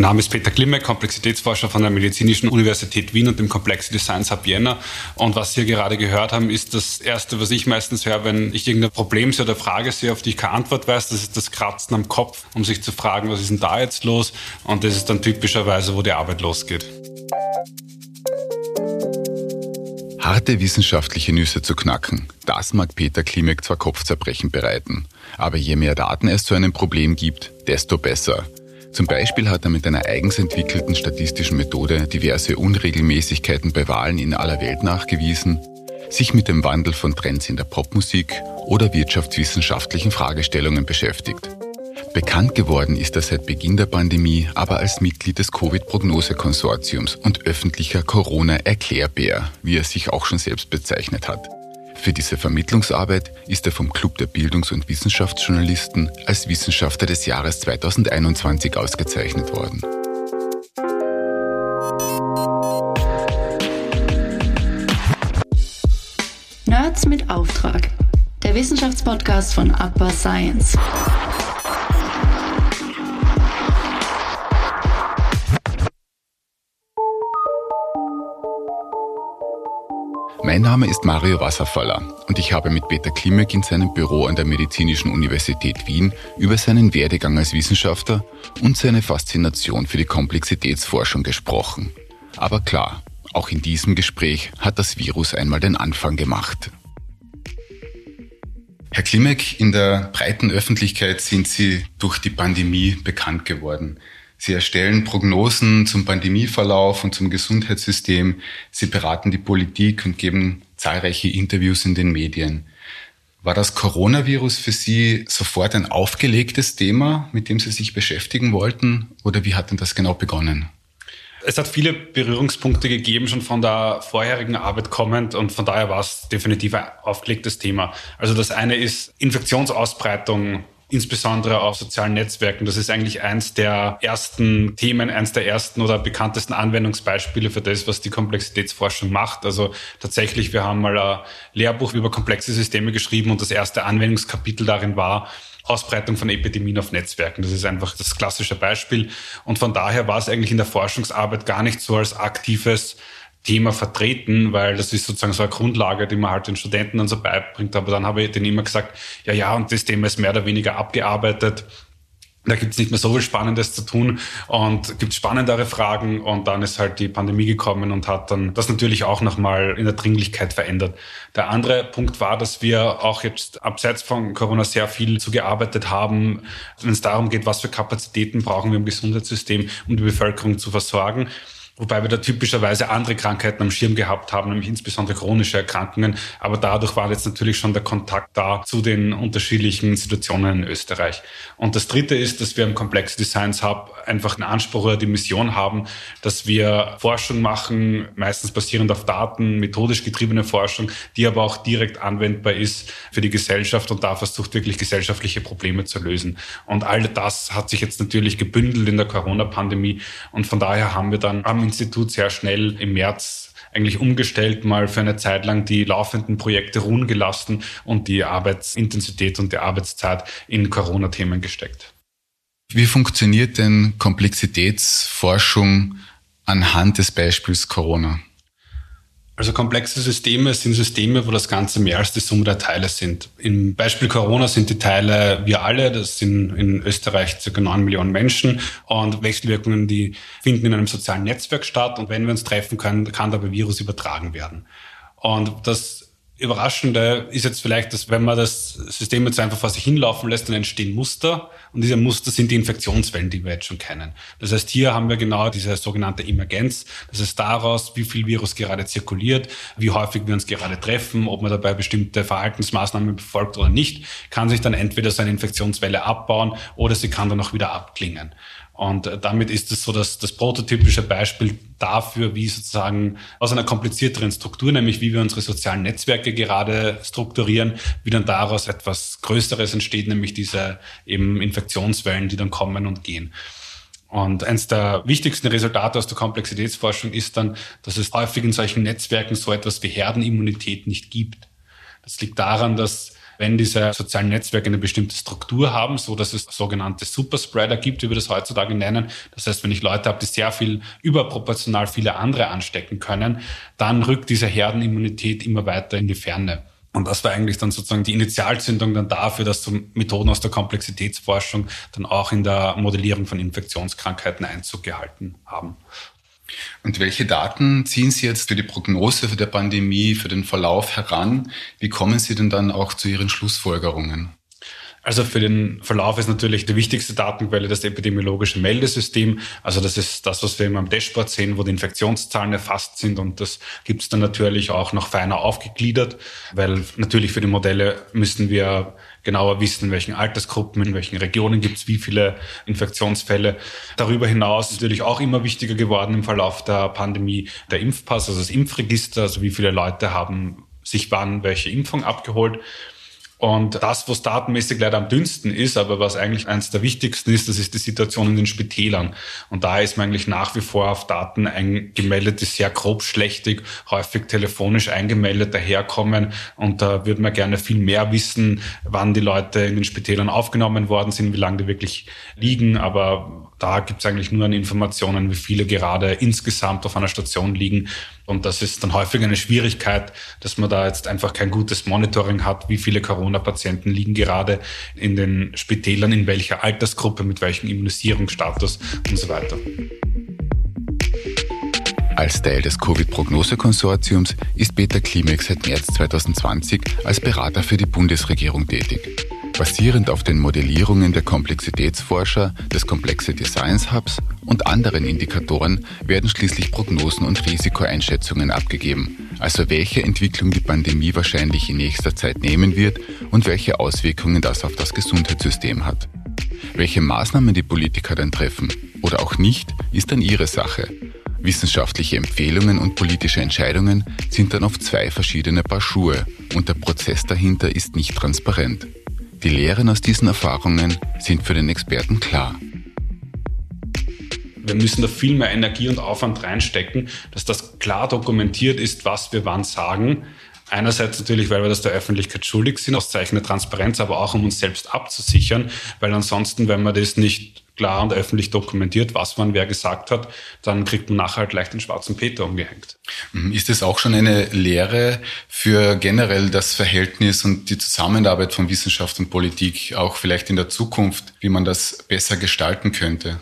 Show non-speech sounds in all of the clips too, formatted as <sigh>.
Mein Name ist Peter Klimme, Komplexitätsforscher von der Medizinischen Universität Wien und dem Complexity Science Hub Vienna. Und was Sie gerade gehört haben, ist das Erste, was ich meistens höre, wenn ich irgendein Problem sehe oder Frage sehe, auf die ich keine Antwort weiß. Das ist das Kratzen am Kopf, um sich zu fragen, was ist denn da jetzt los? Und das ist dann typischerweise, wo die Arbeit losgeht. Harte wissenschaftliche Nüsse zu knacken, das mag Peter Klimek zwar Kopfzerbrechen bereiten. Aber je mehr Daten es zu einem Problem gibt, desto besser. Zum Beispiel hat er mit einer eigens entwickelten statistischen Methode diverse Unregelmäßigkeiten bei Wahlen in aller Welt nachgewiesen, sich mit dem Wandel von Trends in der Popmusik oder wirtschaftswissenschaftlichen Fragestellungen beschäftigt. Bekannt geworden ist er seit Beginn der Pandemie aber als Mitglied des Covid-Prognose-Konsortiums und öffentlicher Corona-Erklärbär, wie er sich auch schon selbst bezeichnet hat. Für diese Vermittlungsarbeit ist er vom Club der Bildungs- und Wissenschaftsjournalisten als Wissenschaftler des Jahres 2021 ausgezeichnet worden. Nerds mit Auftrag. Der Wissenschaftspodcast von Aqua Science. Mein Name ist Mario Wasserfaller und ich habe mit Peter Klimek in seinem Büro an der Medizinischen Universität Wien über seinen Werdegang als Wissenschaftler und seine Faszination für die Komplexitätsforschung gesprochen. Aber klar, auch in diesem Gespräch hat das Virus einmal den Anfang gemacht. Herr Klimek, in der breiten Öffentlichkeit sind Sie durch die Pandemie bekannt geworden. Sie erstellen Prognosen zum Pandemieverlauf und zum Gesundheitssystem. Sie beraten die Politik und geben zahlreiche Interviews in den Medien. War das Coronavirus für Sie sofort ein aufgelegtes Thema, mit dem Sie sich beschäftigen wollten? Oder wie hat denn das genau begonnen? Es hat viele Berührungspunkte gegeben, schon von der vorherigen Arbeit kommend und von daher war es definitiv ein aufgelegtes Thema. Also das eine ist Infektionsausbreitung insbesondere auf sozialen Netzwerken. Das ist eigentlich eins der ersten Themen, eins der ersten oder bekanntesten Anwendungsbeispiele für das, was die Komplexitätsforschung macht. Also tatsächlich, wir haben mal ein Lehrbuch über komplexe Systeme geschrieben und das erste Anwendungskapitel darin war, Ausbreitung von Epidemien auf Netzwerken. Das ist einfach das klassische Beispiel. Und von daher war es eigentlich in der Forschungsarbeit gar nicht so als aktives Thema vertreten, weil das ist sozusagen so eine Grundlage, die man halt den Studenten dann so beibringt. Aber dann habe ich denen immer gesagt, ja, ja, und das Thema ist mehr oder weniger abgearbeitet. Da gibt es nicht mehr so viel Spannendes zu tun und gibt spannendere Fragen. Und dann ist halt die Pandemie gekommen und hat dann das natürlich auch nochmal in der Dringlichkeit verändert. Der andere Punkt war, dass wir auch jetzt abseits von Corona sehr viel zu gearbeitet haben, wenn es darum geht, was für Kapazitäten brauchen wir im Gesundheitssystem, um die Bevölkerung zu versorgen. Wobei wir da typischerweise andere Krankheiten am Schirm gehabt haben, nämlich insbesondere chronische Erkrankungen. Aber dadurch war jetzt natürlich schon der Kontakt da zu den unterschiedlichen Situationen in Österreich. Und das Dritte ist, dass wir im Complexity Science Hub einfach einen Anspruch oder die Mission haben, dass wir Forschung machen, meistens basierend auf Daten, methodisch getriebene Forschung, die aber auch direkt anwendbar ist für die Gesellschaft und da versucht wirklich gesellschaftliche Probleme zu lösen. Und all das hat sich jetzt natürlich gebündelt in der Corona-Pandemie und von daher haben wir dann am Institut sehr schnell im März eigentlich umgestellt, mal für eine Zeit lang die laufenden Projekte ruhen gelassen und die Arbeitsintensität und die Arbeitszeit in Corona-Themen gesteckt. Wie funktioniert denn Komplexitätsforschung anhand des Beispiels Corona? Also komplexe Systeme sind Systeme, wo das Ganze mehr als die Summe der Teile sind. Im Beispiel Corona sind die Teile wir alle, das sind in Österreich ca. 9 Millionen Menschen und Wechselwirkungen, die finden in einem sozialen Netzwerk statt und wenn wir uns treffen können, kann der Virus übertragen werden. Und das Überraschende ist jetzt vielleicht, dass wenn man das System jetzt einfach vor sich hinlaufen lässt, dann entstehen Muster. Und diese Muster sind die Infektionswellen, die wir jetzt schon kennen. Das heißt, hier haben wir genau diese sogenannte Emergenz. Das heißt daraus, wie viel Virus gerade zirkuliert, wie häufig wir uns gerade treffen, ob man dabei bestimmte Verhaltensmaßnahmen befolgt oder nicht, kann sich dann entweder so eine Infektionswelle abbauen oder sie kann dann auch wieder abklingen. Und äh, damit ist es so dass das prototypische Beispiel dafür, wie sozusagen aus einer komplizierteren Struktur, nämlich wie wir unsere sozialen Netzwerke gerade strukturieren, wie dann daraus etwas Größeres entsteht, nämlich diese eben Infektionswellen, die dann kommen und gehen. Und eines der wichtigsten Resultate aus der Komplexitätsforschung ist dann, dass es häufig in solchen Netzwerken so etwas wie Herdenimmunität nicht gibt. Das liegt daran, dass wenn diese sozialen Netzwerke eine bestimmte Struktur haben, so dass es sogenannte Superspreader gibt, wie wir das heutzutage nennen. Das heißt, wenn ich Leute habe, die sehr viel überproportional viele andere anstecken können, dann rückt diese Herdenimmunität immer weiter in die Ferne. Und das war eigentlich dann sozusagen die Initialzündung dann dafür, dass so Methoden aus der Komplexitätsforschung dann auch in der Modellierung von Infektionskrankheiten Einzug gehalten haben. Und welche Daten ziehen Sie jetzt für die Prognose für der Pandemie, für den Verlauf heran? Wie kommen Sie denn dann auch zu Ihren Schlussfolgerungen? Also für den Verlauf ist natürlich die wichtigste Datenquelle das epidemiologische Meldesystem. Also das ist das, was wir immer am Dashboard sehen, wo die Infektionszahlen erfasst sind. Und das gibt es dann natürlich auch noch feiner aufgegliedert, weil natürlich für die Modelle müssen wir genauer wissen, in welchen Altersgruppen, in welchen Regionen gibt es wie viele Infektionsfälle. Darüber hinaus ist natürlich auch immer wichtiger geworden im Verlauf der Pandemie der Impfpass, also das Impfregister, also wie viele Leute haben sich wann welche Impfung abgeholt. Und das, was datenmäßig leider am dünnsten ist, aber was eigentlich eines der wichtigsten ist, das ist die Situation in den Spitälern. Und da ist man eigentlich nach wie vor auf Daten eingemeldet, die sehr grob schlechtig, häufig telefonisch eingemeldet daherkommen. Und da würde man gerne viel mehr wissen, wann die Leute in den Spitälern aufgenommen worden sind, wie lange die wirklich liegen. Aber da gibt es eigentlich nur an Informationen, wie viele gerade insgesamt auf einer Station liegen. Und das ist dann häufig eine Schwierigkeit, dass man da jetzt einfach kein gutes Monitoring hat, wie viele Corona-Patienten liegen gerade in den Spitälern, in welcher Altersgruppe, mit welchem Immunisierungsstatus und so weiter. Als Teil des Covid-Prognose-Konsortiums ist Peter Klimek seit März 2020 als Berater für die Bundesregierung tätig. Basierend auf den Modellierungen der Komplexitätsforscher des Complexity Science Hubs und anderen Indikatoren werden schließlich Prognosen und Risikoeinschätzungen abgegeben, also welche Entwicklung die Pandemie wahrscheinlich in nächster Zeit nehmen wird und welche Auswirkungen das auf das Gesundheitssystem hat. Welche Maßnahmen die Politiker dann treffen oder auch nicht, ist dann ihre Sache. Wissenschaftliche Empfehlungen und politische Entscheidungen sind dann auf zwei verschiedene Paar Schuhe und der Prozess dahinter ist nicht transparent. Die Lehren aus diesen Erfahrungen sind für den Experten klar. Wir müssen da viel mehr Energie und Aufwand reinstecken, dass das klar dokumentiert ist, was wir wann sagen. Einerseits natürlich, weil wir das der Öffentlichkeit schuldig sind, aus Zeichen der Transparenz, aber auch um uns selbst abzusichern, weil ansonsten, wenn man das nicht klar und öffentlich dokumentiert, was man wer gesagt hat, dann kriegt man nachher halt leicht den schwarzen Peter umgehängt. Mhm. Ist das auch schon eine Lehre für generell das Verhältnis und die Zusammenarbeit von Wissenschaft und Politik, auch vielleicht in der Zukunft, wie man das besser gestalten könnte?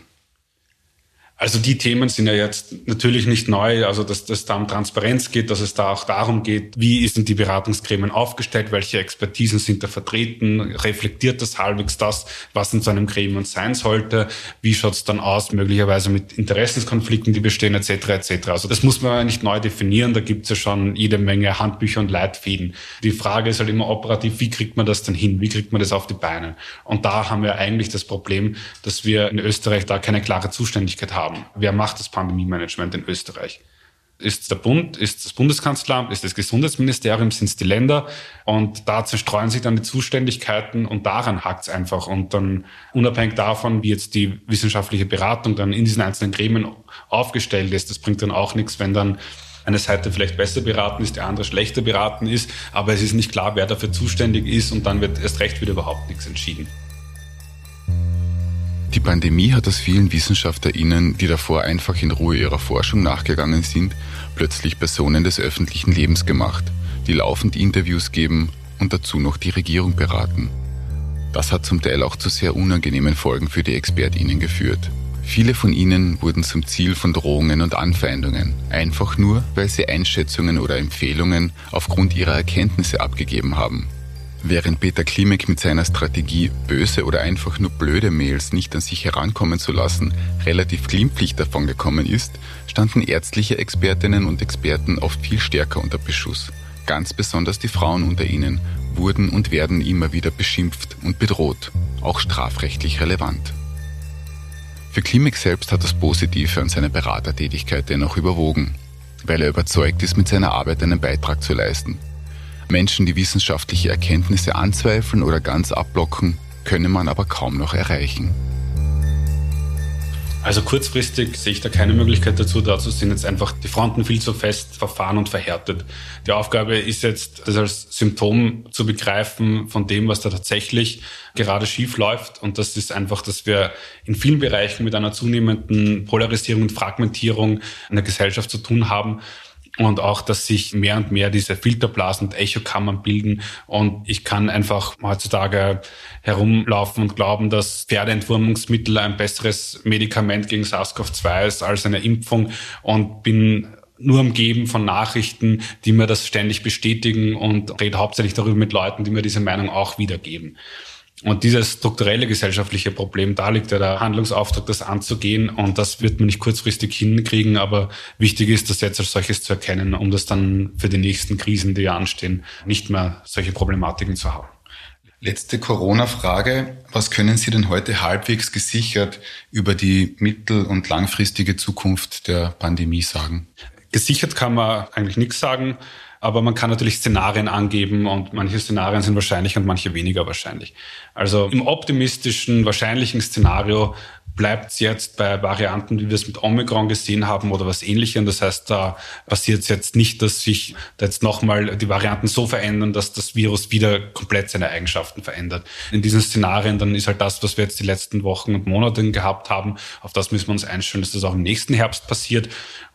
Also die Themen sind ja jetzt natürlich nicht neu, also dass das da um Transparenz geht, dass es da auch darum geht, wie sind die Beratungsgremien aufgestellt, welche Expertisen sind da vertreten, reflektiert das halbwegs das, was in so einem Gremium sein sollte, wie schaut's dann aus, möglicherweise mit Interessenskonflikten, die bestehen, etc. etc. Also das muss man nicht neu definieren, da gibt's ja schon jede Menge Handbücher und Leitfäden. Die Frage ist halt immer operativ, wie kriegt man das dann hin, wie kriegt man das auf die Beine? Und da haben wir eigentlich das Problem, dass wir in Österreich da keine klare Zuständigkeit haben haben. Wer macht das Pandemie-Management in Österreich? Ist es der Bund, ist das Bundeskanzleramt, ist das Gesundheitsministerium, sind es die Länder? Und da zerstreuen sich dann die Zuständigkeiten und daran hakt es einfach. Und dann unabhängig davon, wie jetzt die wissenschaftliche Beratung dann in diesen einzelnen Gremien aufgestellt ist, das bringt dann auch nichts, wenn dann eine Seite vielleicht besser beraten ist, die andere schlechter beraten ist, aber es ist nicht klar, wer dafür zuständig ist und dann wird erst recht wieder überhaupt nichts entschieden. Die Pandemie hat aus vielen WissenschaftlerInnen, die davor einfach in Ruhe ihrer Forschung nachgegangen sind, plötzlich Personen des öffentlichen Lebens gemacht, die laufend Interviews geben und dazu noch die Regierung beraten. Das hat zum Teil auch zu sehr unangenehmen Folgen für die ExpertInnen geführt. Viele von ihnen wurden zum Ziel von Drohungen und Anfeindungen, einfach nur, weil sie Einschätzungen oder Empfehlungen aufgrund ihrer Erkenntnisse abgegeben haben. Während Peter Klimek mit seiner Strategie, böse oder einfach nur blöde Mails nicht an sich herankommen zu lassen, relativ glimpflich davon gekommen ist, standen ärztliche Expertinnen und Experten oft viel stärker unter Beschuss. Ganz besonders die Frauen unter ihnen wurden und werden immer wieder beschimpft und bedroht, auch strafrechtlich relevant. Für Klimek selbst hat das Positive an seiner Beratertätigkeit dennoch überwogen, weil er überzeugt ist, mit seiner Arbeit einen Beitrag zu leisten Menschen, die wissenschaftliche Erkenntnisse anzweifeln oder ganz abblocken, könne man aber kaum noch erreichen. Also kurzfristig sehe ich da keine Möglichkeit dazu. Dazu sind jetzt einfach die Fronten viel zu fest verfahren und verhärtet. Die Aufgabe ist jetzt, das als Symptom zu begreifen von dem, was da tatsächlich gerade schief läuft. Und das ist einfach, dass wir in vielen Bereichen mit einer zunehmenden Polarisierung und Fragmentierung in der Gesellschaft zu tun haben und auch, dass sich mehr und mehr diese Filterblasen und Echokammern bilden. Und ich kann einfach heutzutage herumlaufen und glauben, dass Pferdeentwurmungsmittel ein besseres Medikament gegen SARS-CoV-2 ist als eine Impfung und bin nur umgeben von Nachrichten, die mir das ständig bestätigen und rede hauptsächlich darüber mit Leuten, die mir diese Meinung auch wiedergeben. Und dieses strukturelle gesellschaftliche Problem, da liegt ja der Handlungsauftrag, das anzugehen. Und das wird man nicht kurzfristig hinkriegen. Aber wichtig ist, das jetzt als solches zu erkennen, um das dann für die nächsten Krisen, die ja anstehen, nicht mehr solche Problematiken zu haben. Letzte Corona-Frage. Was können Sie denn heute halbwegs gesichert über die mittel- und langfristige Zukunft der Pandemie sagen? Gesichert kann man eigentlich nichts sagen. Aber man kann natürlich Szenarien angeben und manche Szenarien sind wahrscheinlich und manche weniger wahrscheinlich. Also im optimistischen, wahrscheinlichen Szenario bleibt es jetzt bei Varianten, wie wir es mit Omikron gesehen haben oder was ähnlichem. Das heißt, da passiert es jetzt nicht, dass sich da jetzt nochmal die Varianten so verändern, dass das Virus wieder komplett seine Eigenschaften verändert. In diesen Szenarien dann ist halt das, was wir jetzt die letzten Wochen und Monate gehabt haben, auf das müssen wir uns einstellen, dass das auch im nächsten Herbst passiert.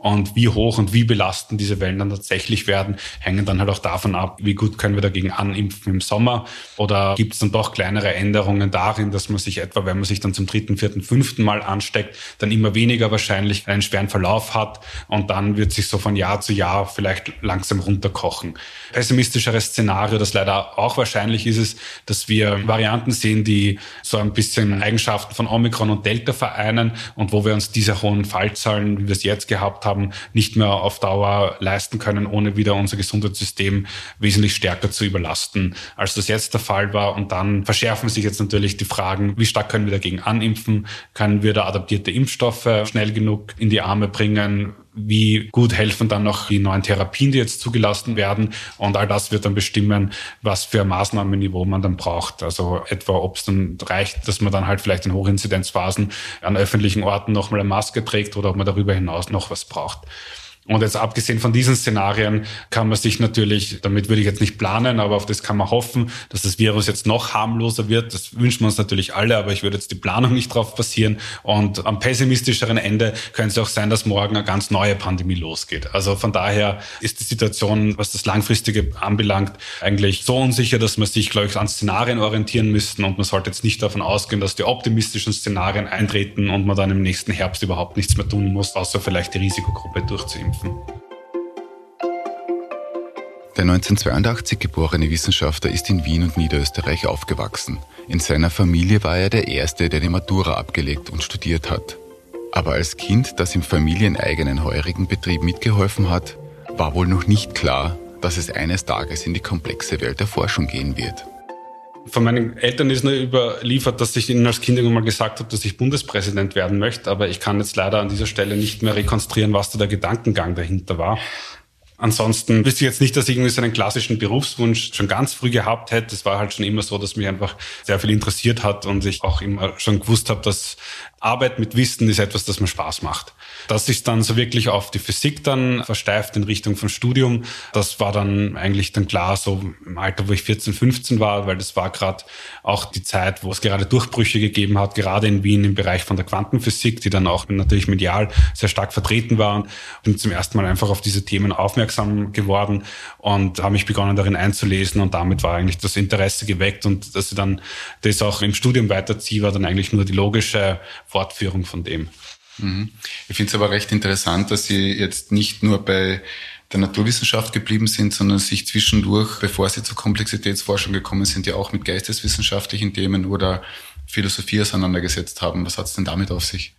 Und wie hoch und wie belastend diese Wellen dann tatsächlich werden, hängen dann halt auch davon ab, wie gut können wir dagegen animpfen im Sommer. Oder gibt es dann doch kleinere Änderungen darin, dass man sich etwa, wenn man sich dann zum dritten, vierten, fünften Mal ansteckt, dann immer weniger wahrscheinlich einen schweren Verlauf hat und dann wird sich so von Jahr zu Jahr vielleicht langsam runterkochen. Pessimistischeres Szenario, das leider auch wahrscheinlich ist es, dass wir Varianten sehen, die so ein bisschen Eigenschaften von Omikron und Delta vereinen und wo wir uns diese hohen Fallzahlen, wie wir es jetzt gehabt haben, haben, nicht mehr auf Dauer leisten können, ohne wieder unser Gesundheitssystem wesentlich stärker zu überlasten, als das jetzt der Fall war. Und dann verschärfen sich jetzt natürlich die Fragen, wie stark können wir dagegen animpfen? Können wir da adaptierte Impfstoffe schnell genug in die Arme bringen? Wie gut helfen dann noch die neuen Therapien, die jetzt zugelassen werden. Und all das wird dann bestimmen, was für Maßnahmenniveau man dann braucht. Also etwa, ob es dann reicht, dass man dann halt vielleicht in Hochinzidenzphasen an öffentlichen Orten nochmal eine Maske trägt oder ob man darüber hinaus noch was braucht. Und jetzt abgesehen von diesen Szenarien kann man sich natürlich, damit würde ich jetzt nicht planen, aber auf das kann man hoffen, dass das Virus jetzt noch harmloser wird. Das wünschen wir uns natürlich alle, aber ich würde jetzt die Planung nicht drauf passieren. Und am pessimistischeren Ende könnte es auch sein, dass morgen eine ganz neue Pandemie losgeht. Also von daher ist die Situation, was das Langfristige anbelangt, eigentlich so unsicher, dass man sich, glaube ich, an Szenarien orientieren müssten und man sollte jetzt nicht davon ausgehen, dass die optimistischen Szenarien eintreten und man dann im nächsten Herbst überhaupt nichts mehr tun muss, außer vielleicht die Risikogruppe durchzuimpfen kämpfen. Der 1982 geborene Wissenschaftler ist in Wien und Niederösterreich aufgewachsen. In seiner Familie war er der Erste, der die Matura abgelegt und studiert hat. Aber als Kind, das im familieneigenen heurigen Betrieb mitgeholfen hat, war wohl noch nicht klar, dass es eines Tages in die komplexe Welt der Forschung gehen wird. Von meinen Eltern ist nur überliefert, dass ich ihnen als Kind irgendwann gesagt habe, dass ich Bundespräsident werden möchte. Aber ich kann jetzt leider an dieser Stelle nicht mehr rekonstruieren, was da der Gedankengang dahinter war. Ansonsten wüsste ich jetzt nicht, dass ich irgendwie so einen klassischen Berufswunsch schon ganz früh gehabt hätte. Es war halt schon immer so, dass mich einfach sehr viel interessiert hat und ich auch immer schon gewusst habe, dass Arbeit mit Wissen ist etwas, das mir Spaß macht. Dass sich dann so wirklich auf die Physik dann versteift in Richtung von Studium, das war dann eigentlich dann klar so im Alter, wo ich 14, 15 war, weil das war gerade auch die Zeit, wo es gerade Durchbrüche gegeben hat, gerade in Wien im Bereich von der Quantenphysik, die dann auch natürlich medial sehr stark vertreten waren. Bin zum ersten Mal einfach auf diese Themen aufmerksam geworden und habe mich begonnen darin einzulesen und damit war eigentlich das Interesse geweckt und dass ich dann das auch im Studium weiterziehe, war dann eigentlich nur die logische Fortführung von dem. Mhm. Ich finde es aber recht interessant, dass Sie jetzt nicht nur bei der Naturwissenschaft geblieben sind, sondern sich zwischendurch, bevor Sie zur Komplexitätsforschung gekommen sind, ja auch mit geisteswissenschaftlichen Themen oder Philosophie auseinandergesetzt haben. Was hat es denn damit auf sich?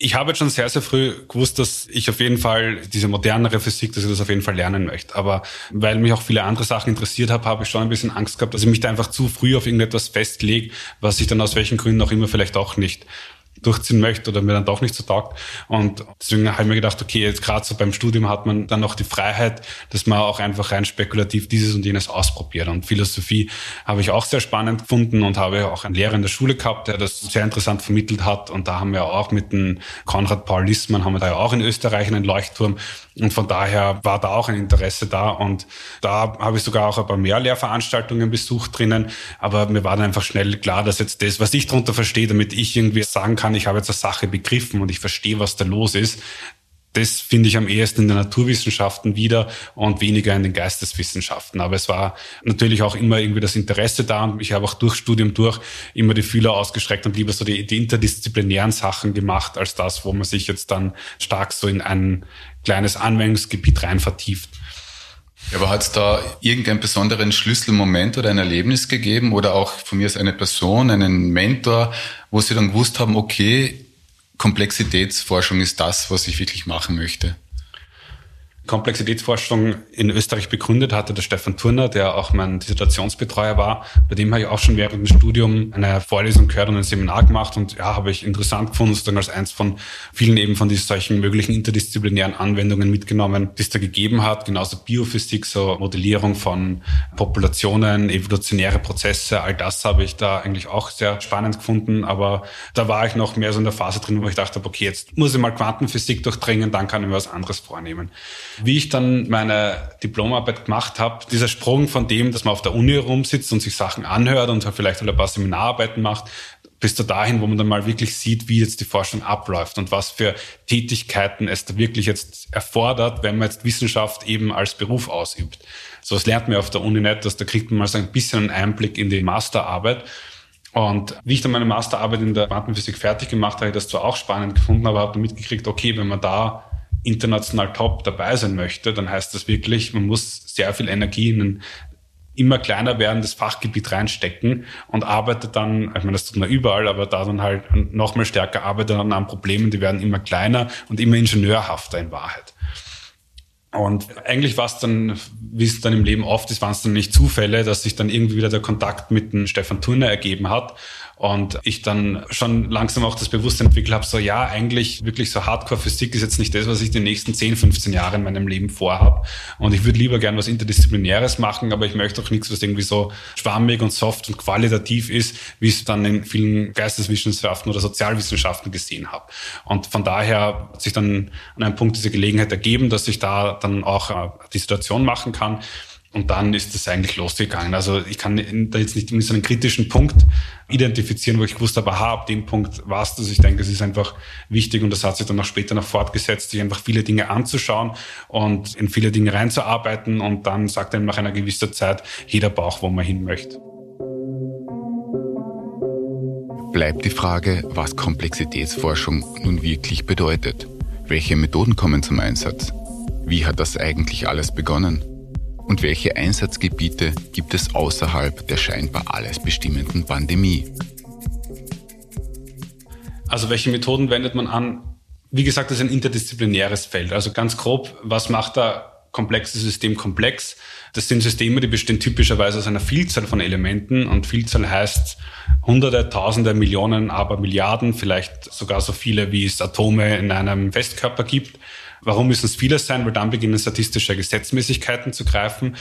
Ich habe jetzt schon sehr, sehr früh gewusst, dass ich auf jeden Fall diese modernere Physik, dass ich das auf jeden Fall lernen möchte. Aber weil mich auch viele andere Sachen interessiert habe, habe ich schon ein bisschen Angst gehabt, dass ich mich da einfach zu früh auf irgendetwas festlege, was ich dann aus welchen Gründen auch immer vielleicht auch nicht durchziehen möchte oder mir dann doch nicht so taugt. Und deswegen habe ich mir gedacht, okay, jetzt gerade so beim Studium hat man dann noch die Freiheit, dass man auch einfach rein spekulativ dieses und jenes ausprobiert. Und Philosophie habe ich auch sehr spannend gefunden und habe auch einen Lehrer in der Schule gehabt, der das sehr interessant vermittelt hat. Und da haben wir auch mit dem Konrad Paul Lissmann, haben wir da ja auch in Österreich einen Leuchtturm. Und von daher war da auch ein Interesse da. Und da habe ich sogar auch ein paar mehr Lehrveranstaltungen besucht drinnen. Aber mir war dann einfach schnell klar, dass jetzt das, was ich darunter verstehe, damit ich irgendwie sagen kann, ich habe jetzt eine Sache begriffen und ich verstehe, was da los ist, das finde ich am ehesten in den Naturwissenschaften wieder und weniger in den Geisteswissenschaften. Aber es war natürlich auch immer irgendwie das Interesse da und ich habe auch durch Studium durch immer die Fühler ausgestreckt und lieber so die, die interdisziplinären Sachen gemacht, als das, wo man sich jetzt dann stark so in ein kleines Anwendungsgebiet rein vertieft. Aber hat es da irgendeinen besonderen Schlüsselmoment oder ein Erlebnis gegeben oder auch von mir als eine Person, einen Mentor, wo Sie dann gewusst haben, okay, Komplexitätsforschung ist das, was ich wirklich machen möchte? Komplexitätsforschung in Österreich begründet hatte, der Stefan Turner, der auch mein Dissertationsbetreuer war. Bei dem habe ich auch schon während dem Studium eine Vorlesung gehört und ein Seminar gemacht und ja, habe ich interessant gefunden, sozusagen als eins von vielen eben von diesen solchen möglichen interdisziplinären Anwendungen mitgenommen, die es da gegeben hat. Genauso Biophysik, so Modellierung von Populationen, evolutionäre Prozesse, all das habe ich da eigentlich auch sehr spannend gefunden. Aber da war ich noch mehr so in der Phase drin, wo ich dachte, okay, jetzt muss ich mal Quantenphysik durchdringen, dann kann ich mir was anderes vornehmen. Wie ich dann meine Diplomarbeit gemacht habe, dieser Sprung von dem, dass man auf der Uni rumsitzt und sich Sachen anhört und vielleicht ein paar Seminararbeiten macht, bis zu dahin, wo man dann mal wirklich sieht, wie jetzt die Forschung abläuft und was für Tätigkeiten es da wirklich jetzt erfordert, wenn man jetzt Wissenschaft eben als Beruf ausübt. So was lernt man auf der Uni nicht, dass da kriegt man mal so ein bisschen einen Einblick in die Masterarbeit. Und wie ich dann meine Masterarbeit in der Quantenphysik fertig gemacht habe, ich das zwar auch spannend gefunden, aber habe mitgekriegt, okay, wenn man da international top dabei sein möchte, dann heißt das wirklich, man muss sehr viel Energie in ein immer kleiner werdendes Fachgebiet reinstecken und arbeitet dann, ich meine, das tut man überall, aber da dann halt noch mal stärker arbeitet dann an Problemen, die werden immer kleiner und immer ingenieurhafter in Wahrheit. Und eigentlich war es dann, wie es dann im Leben oft ist, waren es dann nicht Zufälle, dass sich dann irgendwie wieder der Kontakt mit dem Stefan Turner ergeben hat und ich dann schon langsam auch das Bewusstsein entwickelt habe, so ja, eigentlich wirklich so Hardcore-Physik ist jetzt nicht das, was ich die nächsten 10, 15 Jahre in meinem Leben vorhabe. Und ich würde lieber gern was Interdisziplinäres machen, aber ich möchte auch nichts, was irgendwie so schwammig und soft und qualitativ ist, wie ich es dann in vielen Geisteswissenschaften oder Sozialwissenschaften gesehen habe. Und von daher hat sich dann an einem Punkt diese Gelegenheit ergeben, dass ich da dann auch äh, die Situation machen kann. Und dann ist es eigentlich losgegangen. Also ich kann da jetzt nicht so einen kritischen Punkt identifizieren, wo ich gewusst habe, aha, ab dem Punkt war es das. Ich denke, es ist einfach wichtig und das hat sich dann auch später noch fortgesetzt, sich einfach viele Dinge anzuschauen und in viele Dinge reinzuarbeiten und dann sagt einem nach einer gewissen Zeit jeder Bauch, wo man hin möchte. Bleibt die Frage, was Komplexitätsforschung nun wirklich bedeutet. Welche Methoden kommen zum Einsatz? Wie hat das eigentlich alles begonnen? Und welche Einsatzgebiete gibt es außerhalb der scheinbar alles bestimmenden Pandemie? Also welche Methoden wendet man an? Wie gesagt, das ist ein interdisziplinäres Feld. Also ganz grob, was macht da komplexes System komplex? Das sind Systeme, die bestehen typischerweise aus einer Vielzahl von Elementen und Vielzahl heißt Hunderte, Tausende, Millionen, aber Milliarden, vielleicht sogar so viele, wie es Atome in einem Festkörper gibt. Warum müssen es viele sein? Weil dann beginnen statistische Gesetzmäßigkeiten zu greifen.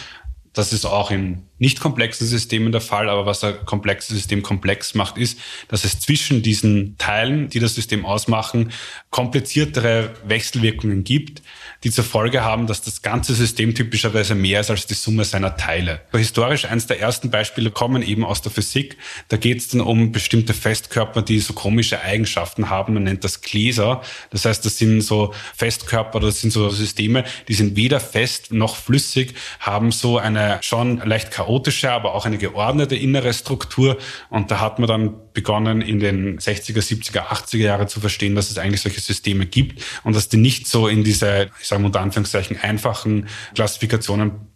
Das ist auch in nicht komplexen Systemen der Fall, aber was ein komplexes System komplex macht, ist, dass es zwischen diesen Teilen, die das System ausmachen, kompliziertere Wechselwirkungen gibt, die zur Folge haben, dass das ganze System typischerweise mehr ist als die Summe seiner Teile. Historisch eins der ersten Beispiele kommen eben aus der Physik. Da geht es dann um bestimmte Festkörper, die so komische Eigenschaften haben. Man nennt das Gläser. Das heißt, das sind so Festkörper, das sind so Systeme, die sind weder fest noch flüssig, haben so eine schon leicht chaotische, aber auch eine geordnete innere Struktur. Und da hat man dann begonnen, in den 60er, 70er, 80er Jahre zu verstehen, dass es eigentlich solche Systeme gibt und dass die nicht so in diese, ich sage unter Anführungszeichen, einfachen Klassifikationen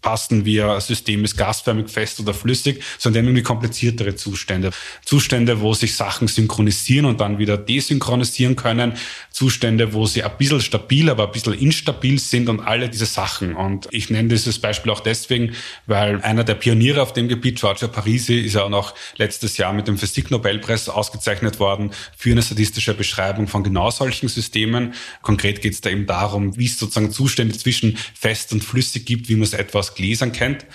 passen wir System ist gasförmig, fest oder flüssig, sondern irgendwie kompliziertere Zustände. Zustände, wo sich Sachen synchronisieren und dann wieder desynchronisieren können. Zustände, wo sie ein bisschen stabil, aber ein bisschen instabil sind und alle diese Sachen. Und ich nenne dieses Beispiel auch deswegen, weil einer der Pioniere auf dem Gebiet, Giorgio Parisi, ist ja auch noch letztes Jahr mit dem Physiknobelpreis ausgezeichnet worden für eine statistische Beschreibung von genau solchen Systemen. Konkret geht es da eben darum, wie es sozusagen Zustände zwischen fest und flüssig gibt, wie man es etwa aus Gläsern kennt.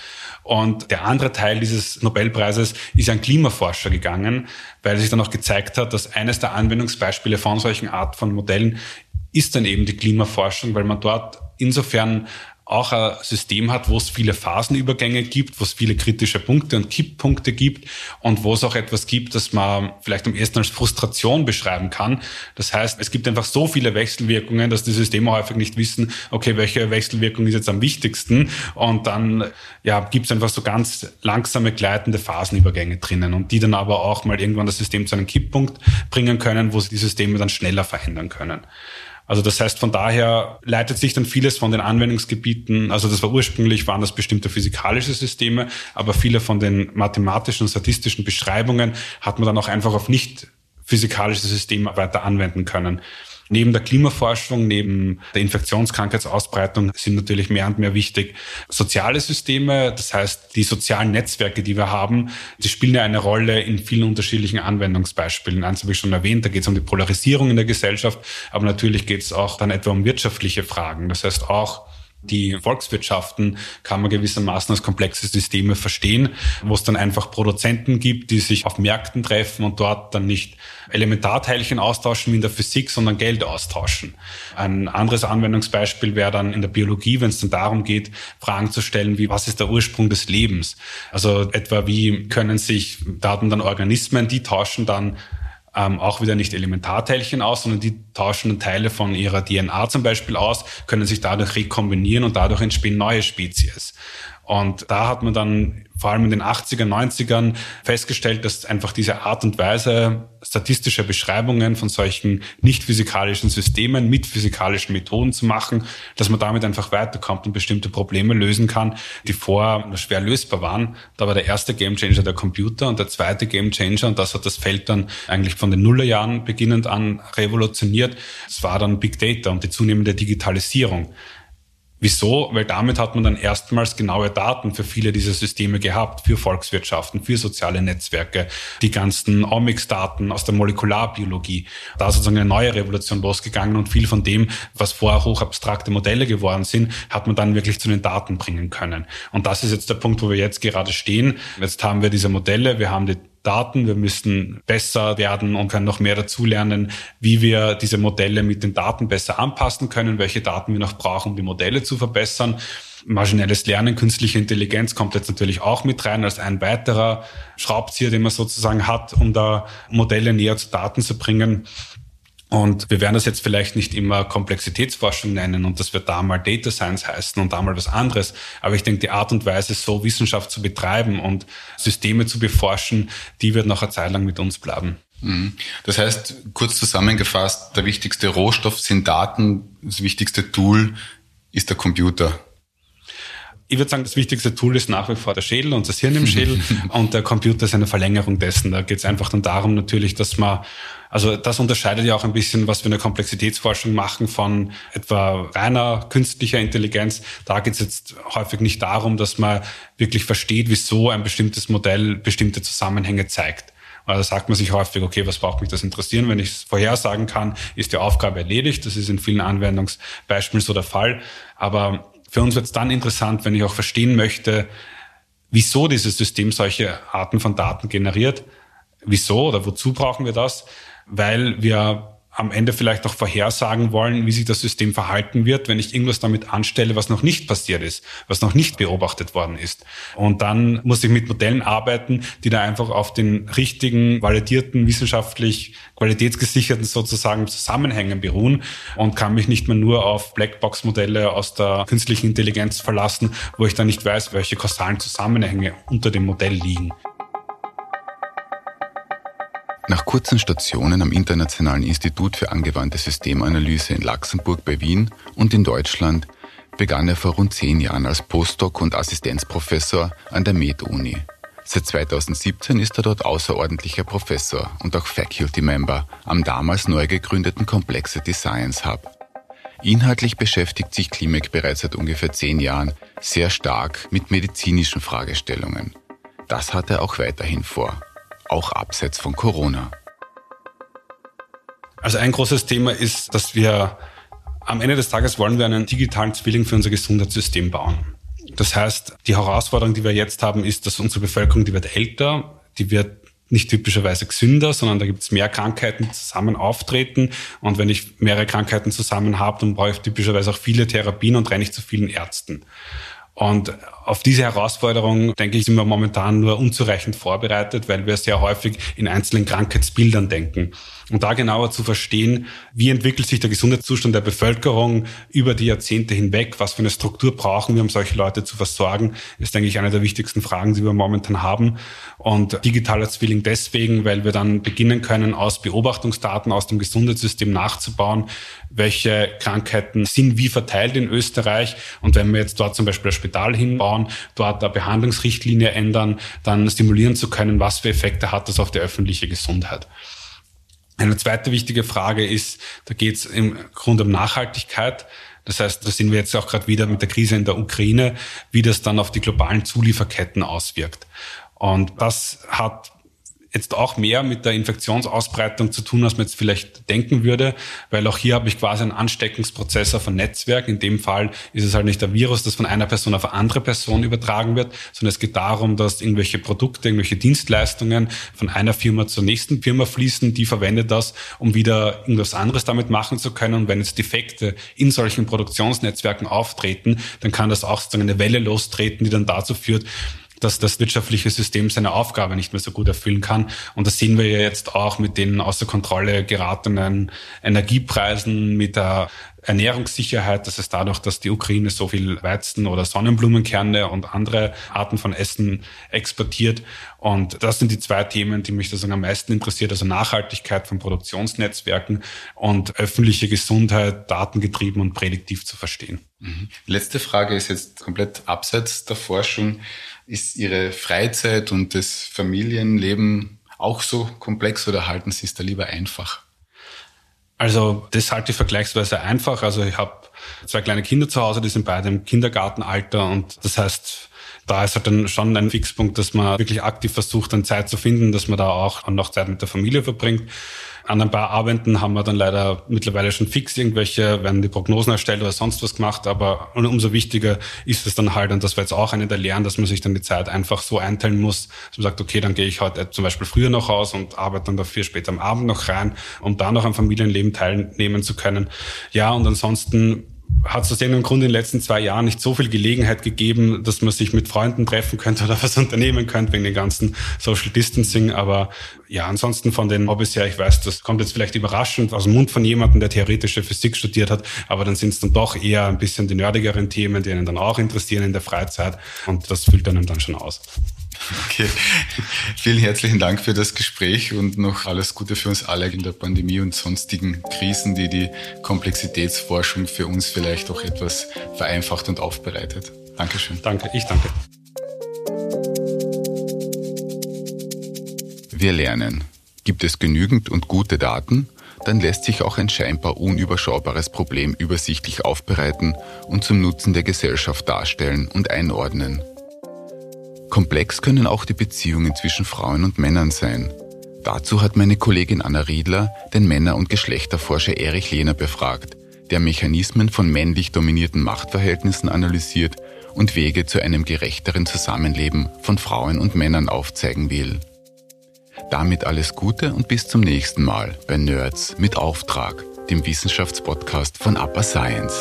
Und der andere Teil dieses Nobelpreises ist an Klimaforscher gegangen, weil sich dann auch gezeigt hat, dass eines der Anwendungsbeispiele von solchen Art von Modellen ist dann eben die Klimaforschung, weil man dort insofern auch ein System hat, wo es viele Phasenübergänge gibt, wo es viele kritische Punkte und Kipppunkte gibt und wo es auch etwas gibt, das man vielleicht am ersten als Frustration beschreiben kann. Das heißt, es gibt einfach so viele Wechselwirkungen, dass die Systeme häufig nicht wissen, okay, welche Wechselwirkung ist jetzt am wichtigsten und dann ja, gibt es einfach so ganz langsame gleitende Phasenübergänge drinnen und die dann aber auch mal irgendwann das System zu einem Kipppunkt bringen können, wo sich die Systeme dann schneller verändern können. Also das heißt, von daher leitet sich dann vieles von den Anwendungsgebieten, also das war ursprünglich, waren das bestimmte physikalische Systeme, aber viele von den mathematischen und statistischen Beschreibungen hat man dann auch einfach auf nicht physikalische Systeme weiter anwenden können. Neben der Klimaforschung, neben der Infektionskrankheitsausbreitung sind natürlich mehr und mehr wichtig soziale Systeme. Das heißt, die sozialen Netzwerke, die wir haben, die spielen ja eine Rolle in vielen unterschiedlichen Anwendungsbeispielen. Eins habe ich schon erwähnt, da geht es um die Polarisierung in der Gesellschaft, aber natürlich geht es auch dann etwa um wirtschaftliche Fragen. Das heißt auch, die Volkswirtschaften kann man gewissermaßen als komplexe Systeme verstehen, wo es dann einfach Produzenten gibt, die sich auf Märkten treffen und dort dann nicht Elementarteilchen austauschen wie in der Physik, sondern Geld austauschen. Ein anderes Anwendungsbeispiel wäre dann in der Biologie, wenn es dann darum geht, Fragen zu stellen wie, was ist der Ursprung des Lebens? Also etwa, wie können sich Daten dann Organismen, die tauschen dann ähm, auch wieder nicht Elementarteilchen aus, sondern die tauschen Teile von ihrer DNA zum Beispiel aus, können sich dadurch rekombinieren und dadurch entstehen neue Spezies. Und da hat man dann vor allem in den 80er, 90ern festgestellt, dass einfach diese Art und Weise statistischer Beschreibungen von solchen nicht physikalischen Systemen mit physikalischen Methoden zu machen, dass man damit einfach weiterkommt und bestimmte Probleme lösen kann, die vorher schwer lösbar waren. Da war der erste Gamechanger der Computer und der zweite Gamechanger, und das hat das Feld dann eigentlich von den Nullerjahren beginnend an revolutioniert, es war dann Big Data und die zunehmende Digitalisierung. Wieso? Weil damit hat man dann erstmals genaue Daten für viele dieser Systeme gehabt, für Volkswirtschaften, für soziale Netzwerke, die ganzen Omics-Daten aus der Molekularbiologie. Da ist sozusagen eine neue Revolution losgegangen und viel von dem, was vorher hochabstrakte Modelle geworden sind, hat man dann wirklich zu den Daten bringen können. Und das ist jetzt der Punkt, wo wir jetzt gerade stehen. Jetzt haben wir diese Modelle, wir haben die Daten. Wir müssen besser werden und können noch mehr dazulernen, wie wir diese Modelle mit den Daten besser anpassen können, welche Daten wir noch brauchen, um die Modelle zu verbessern. Maschinelles Lernen, künstliche Intelligenz kommt jetzt natürlich auch mit rein als ein weiterer Schraubzieher, den man sozusagen hat, um da Modelle näher zu Daten zu bringen. Und wir werden das jetzt vielleicht nicht immer Komplexitätsforschung nennen und das wird da mal Data Science heißen und da mal was anderes. Aber ich denke, die Art und Weise, so Wissenschaft zu betreiben und Systeme zu beforschen, die wird noch eine Zeit lang mit uns bleiben. Mhm. Das heißt, kurz zusammengefasst, der wichtigste Rohstoff sind Daten, das wichtigste Tool ist der Computer. Ich würde sagen, das wichtigste Tool ist nach wie vor der Schädel und das Hirn im Schädel <laughs> und der Computer ist eine Verlängerung dessen. Da geht es einfach dann darum natürlich, dass man also das unterscheidet ja auch ein bisschen, was wir in der Komplexitätsforschung machen von etwa reiner künstlicher Intelligenz. Da geht es jetzt häufig nicht darum, dass man wirklich versteht, wieso ein bestimmtes Modell bestimmte Zusammenhänge zeigt. Weil da sagt man sich häufig, okay, was braucht mich das interessieren? Wenn ich es vorhersagen kann, ist die Aufgabe erledigt. Das ist in vielen Anwendungsbeispielen so der Fall. Aber für uns wird es dann interessant, wenn ich auch verstehen möchte, wieso dieses System solche Arten von Daten generiert. Wieso oder wozu brauchen wir das? weil wir am Ende vielleicht noch vorhersagen wollen, wie sich das System verhalten wird, wenn ich irgendwas damit anstelle, was noch nicht passiert ist, was noch nicht beobachtet worden ist. Und dann muss ich mit Modellen arbeiten, die da einfach auf den richtigen, validierten, wissenschaftlich qualitätsgesicherten sozusagen Zusammenhängen beruhen und kann mich nicht mehr nur auf Blackbox-Modelle aus der künstlichen Intelligenz verlassen, wo ich dann nicht weiß, welche kausalen Zusammenhänge unter dem Modell liegen. Nach kurzen Stationen am Internationalen Institut für angewandte Systemanalyse in Luxemburg bei Wien und in Deutschland begann er vor rund zehn Jahren als Postdoc und Assistenzprofessor an der Med-Uni. Seit 2017 ist er dort außerordentlicher Professor und auch Faculty Member am damals neu gegründeten Complexity Science Hub. Inhaltlich beschäftigt sich Klimek bereits seit ungefähr zehn Jahren sehr stark mit medizinischen Fragestellungen. Das hat er auch weiterhin vor, auch abseits von Corona. Also ein großes Thema ist, dass wir am Ende des Tages wollen wir einen digitalen Zwilling für unser Gesundheitssystem bauen. Das heißt, die Herausforderung, die wir jetzt haben, ist, dass unsere Bevölkerung, die wird älter, die wird nicht typischerweise gesünder, sondern da gibt es mehr Krankheiten, die zusammen auftreten. Und wenn ich mehrere Krankheiten zusammen habe, dann brauche ich typischerweise auch viele Therapien und renne ich zu vielen Ärzten. Und auf diese Herausforderung, denke ich, sind wir momentan nur unzureichend vorbereitet, weil wir sehr häufig in einzelnen Krankheitsbildern denken. Und da genauer zu verstehen, wie entwickelt sich der Gesundheitszustand der Bevölkerung über die Jahrzehnte hinweg, was für eine Struktur brauchen wir, um solche Leute zu versorgen, ist, denke ich, eine der wichtigsten Fragen, die wir momentan haben. Und digitaler Zwilling deswegen, weil wir dann beginnen können, aus Beobachtungsdaten aus dem Gesundheitssystem nachzubauen, welche Krankheiten sind wie verteilt in Österreich. Und wenn wir jetzt dort zum Beispiel ein Spital hinbauen, dort eine Behandlungsrichtlinie ändern, dann stimulieren zu können, was für Effekte hat das auf die öffentliche Gesundheit. Eine zweite wichtige Frage ist, da geht es im Grunde um Nachhaltigkeit. Das heißt, da sind wir jetzt auch gerade wieder mit der Krise in der Ukraine, wie das dann auf die globalen Zulieferketten auswirkt. Und das hat jetzt auch mehr mit der Infektionsausbreitung zu tun, als man jetzt vielleicht denken würde, weil auch hier habe ich quasi einen Ansteckungsprozess auf ein Netzwerk. In dem Fall ist es halt nicht der Virus, das von einer Person auf eine andere Person übertragen wird, sondern es geht darum, dass irgendwelche Produkte, irgendwelche Dienstleistungen von einer Firma zur nächsten Firma fließen, die verwendet das, um wieder irgendwas anderes damit machen zu können. Und wenn jetzt Defekte in solchen Produktionsnetzwerken auftreten, dann kann das auch sozusagen eine Welle lostreten, die dann dazu führt, dass das wirtschaftliche System seine Aufgabe nicht mehr so gut erfüllen kann. Und das sehen wir ja jetzt auch mit den außer Kontrolle geratenen Energiepreisen, mit der Ernährungssicherheit. Das ist dadurch, dass die Ukraine so viel Weizen oder Sonnenblumenkerne und andere Arten von Essen exportiert. Und das sind die zwei Themen, die mich sozusagen am meisten interessiert. Also Nachhaltigkeit von Produktionsnetzwerken und öffentliche Gesundheit, datengetrieben und prädiktiv zu verstehen. Mhm. Letzte Frage ist jetzt komplett abseits der Forschung. Ist Ihre Freizeit und das Familienleben auch so komplex oder halten Sie es da lieber einfach? Also das halte ich vergleichsweise einfach. Also ich habe zwei kleine Kinder zu Hause, die sind beide im Kindergartenalter und das heißt, da ist halt dann schon ein Fixpunkt, dass man wirklich aktiv versucht, dann Zeit zu finden, dass man da auch noch Zeit mit der Familie verbringt. An ein paar Abenden haben wir dann leider mittlerweile schon fix irgendwelche, werden die Prognosen erstellt oder sonst was gemacht, aber umso wichtiger ist es dann halt, und das war jetzt auch eine der Lehren, dass man sich dann die Zeit einfach so einteilen muss, dass man sagt, okay, dann gehe ich heute zum Beispiel früher noch aus und arbeite dann dafür später am Abend noch rein, um da noch am Familienleben teilnehmen zu können. Ja, und ansonsten hat es aus irgendeinem Grund in den letzten zwei Jahren nicht so viel Gelegenheit gegeben, dass man sich mit Freunden treffen könnte oder <laughs> was unternehmen könnte wegen dem ganzen Social Distancing. Aber ja, ansonsten von den Hobbys her, ich weiß, das kommt jetzt vielleicht überraschend aus dem Mund von jemandem, der theoretische Physik studiert hat, aber dann sind es dann doch eher ein bisschen die nerdigeren Themen, die einen dann auch interessieren in der Freizeit und das füllt einem dann schon aus. Okay. Vielen herzlichen Dank für das Gespräch und noch alles Gute für uns alle in der Pandemie und sonstigen Krisen, die die Komplexitätsforschung für uns vielleicht auch etwas vereinfacht und aufbereitet. Dankeschön. Danke, ich danke. Wir lernen. Gibt es genügend und gute Daten? Dann lässt sich auch ein scheinbar unüberschaubares Problem übersichtlich aufbereiten und zum Nutzen der Gesellschaft darstellen und einordnen. Komplex können auch die Beziehungen zwischen Frauen und Männern sein. Dazu hat meine Kollegin Anna Riedler den Männer- und Geschlechterforscher Erich Lehner befragt, der Mechanismen von männlich dominierten Machtverhältnissen analysiert und Wege zu einem gerechteren Zusammenleben von Frauen und Männern aufzeigen will. Damit alles Gute und bis zum nächsten Mal bei Nerds mit Auftrag, dem Wissenschaftspodcast von Upper Science.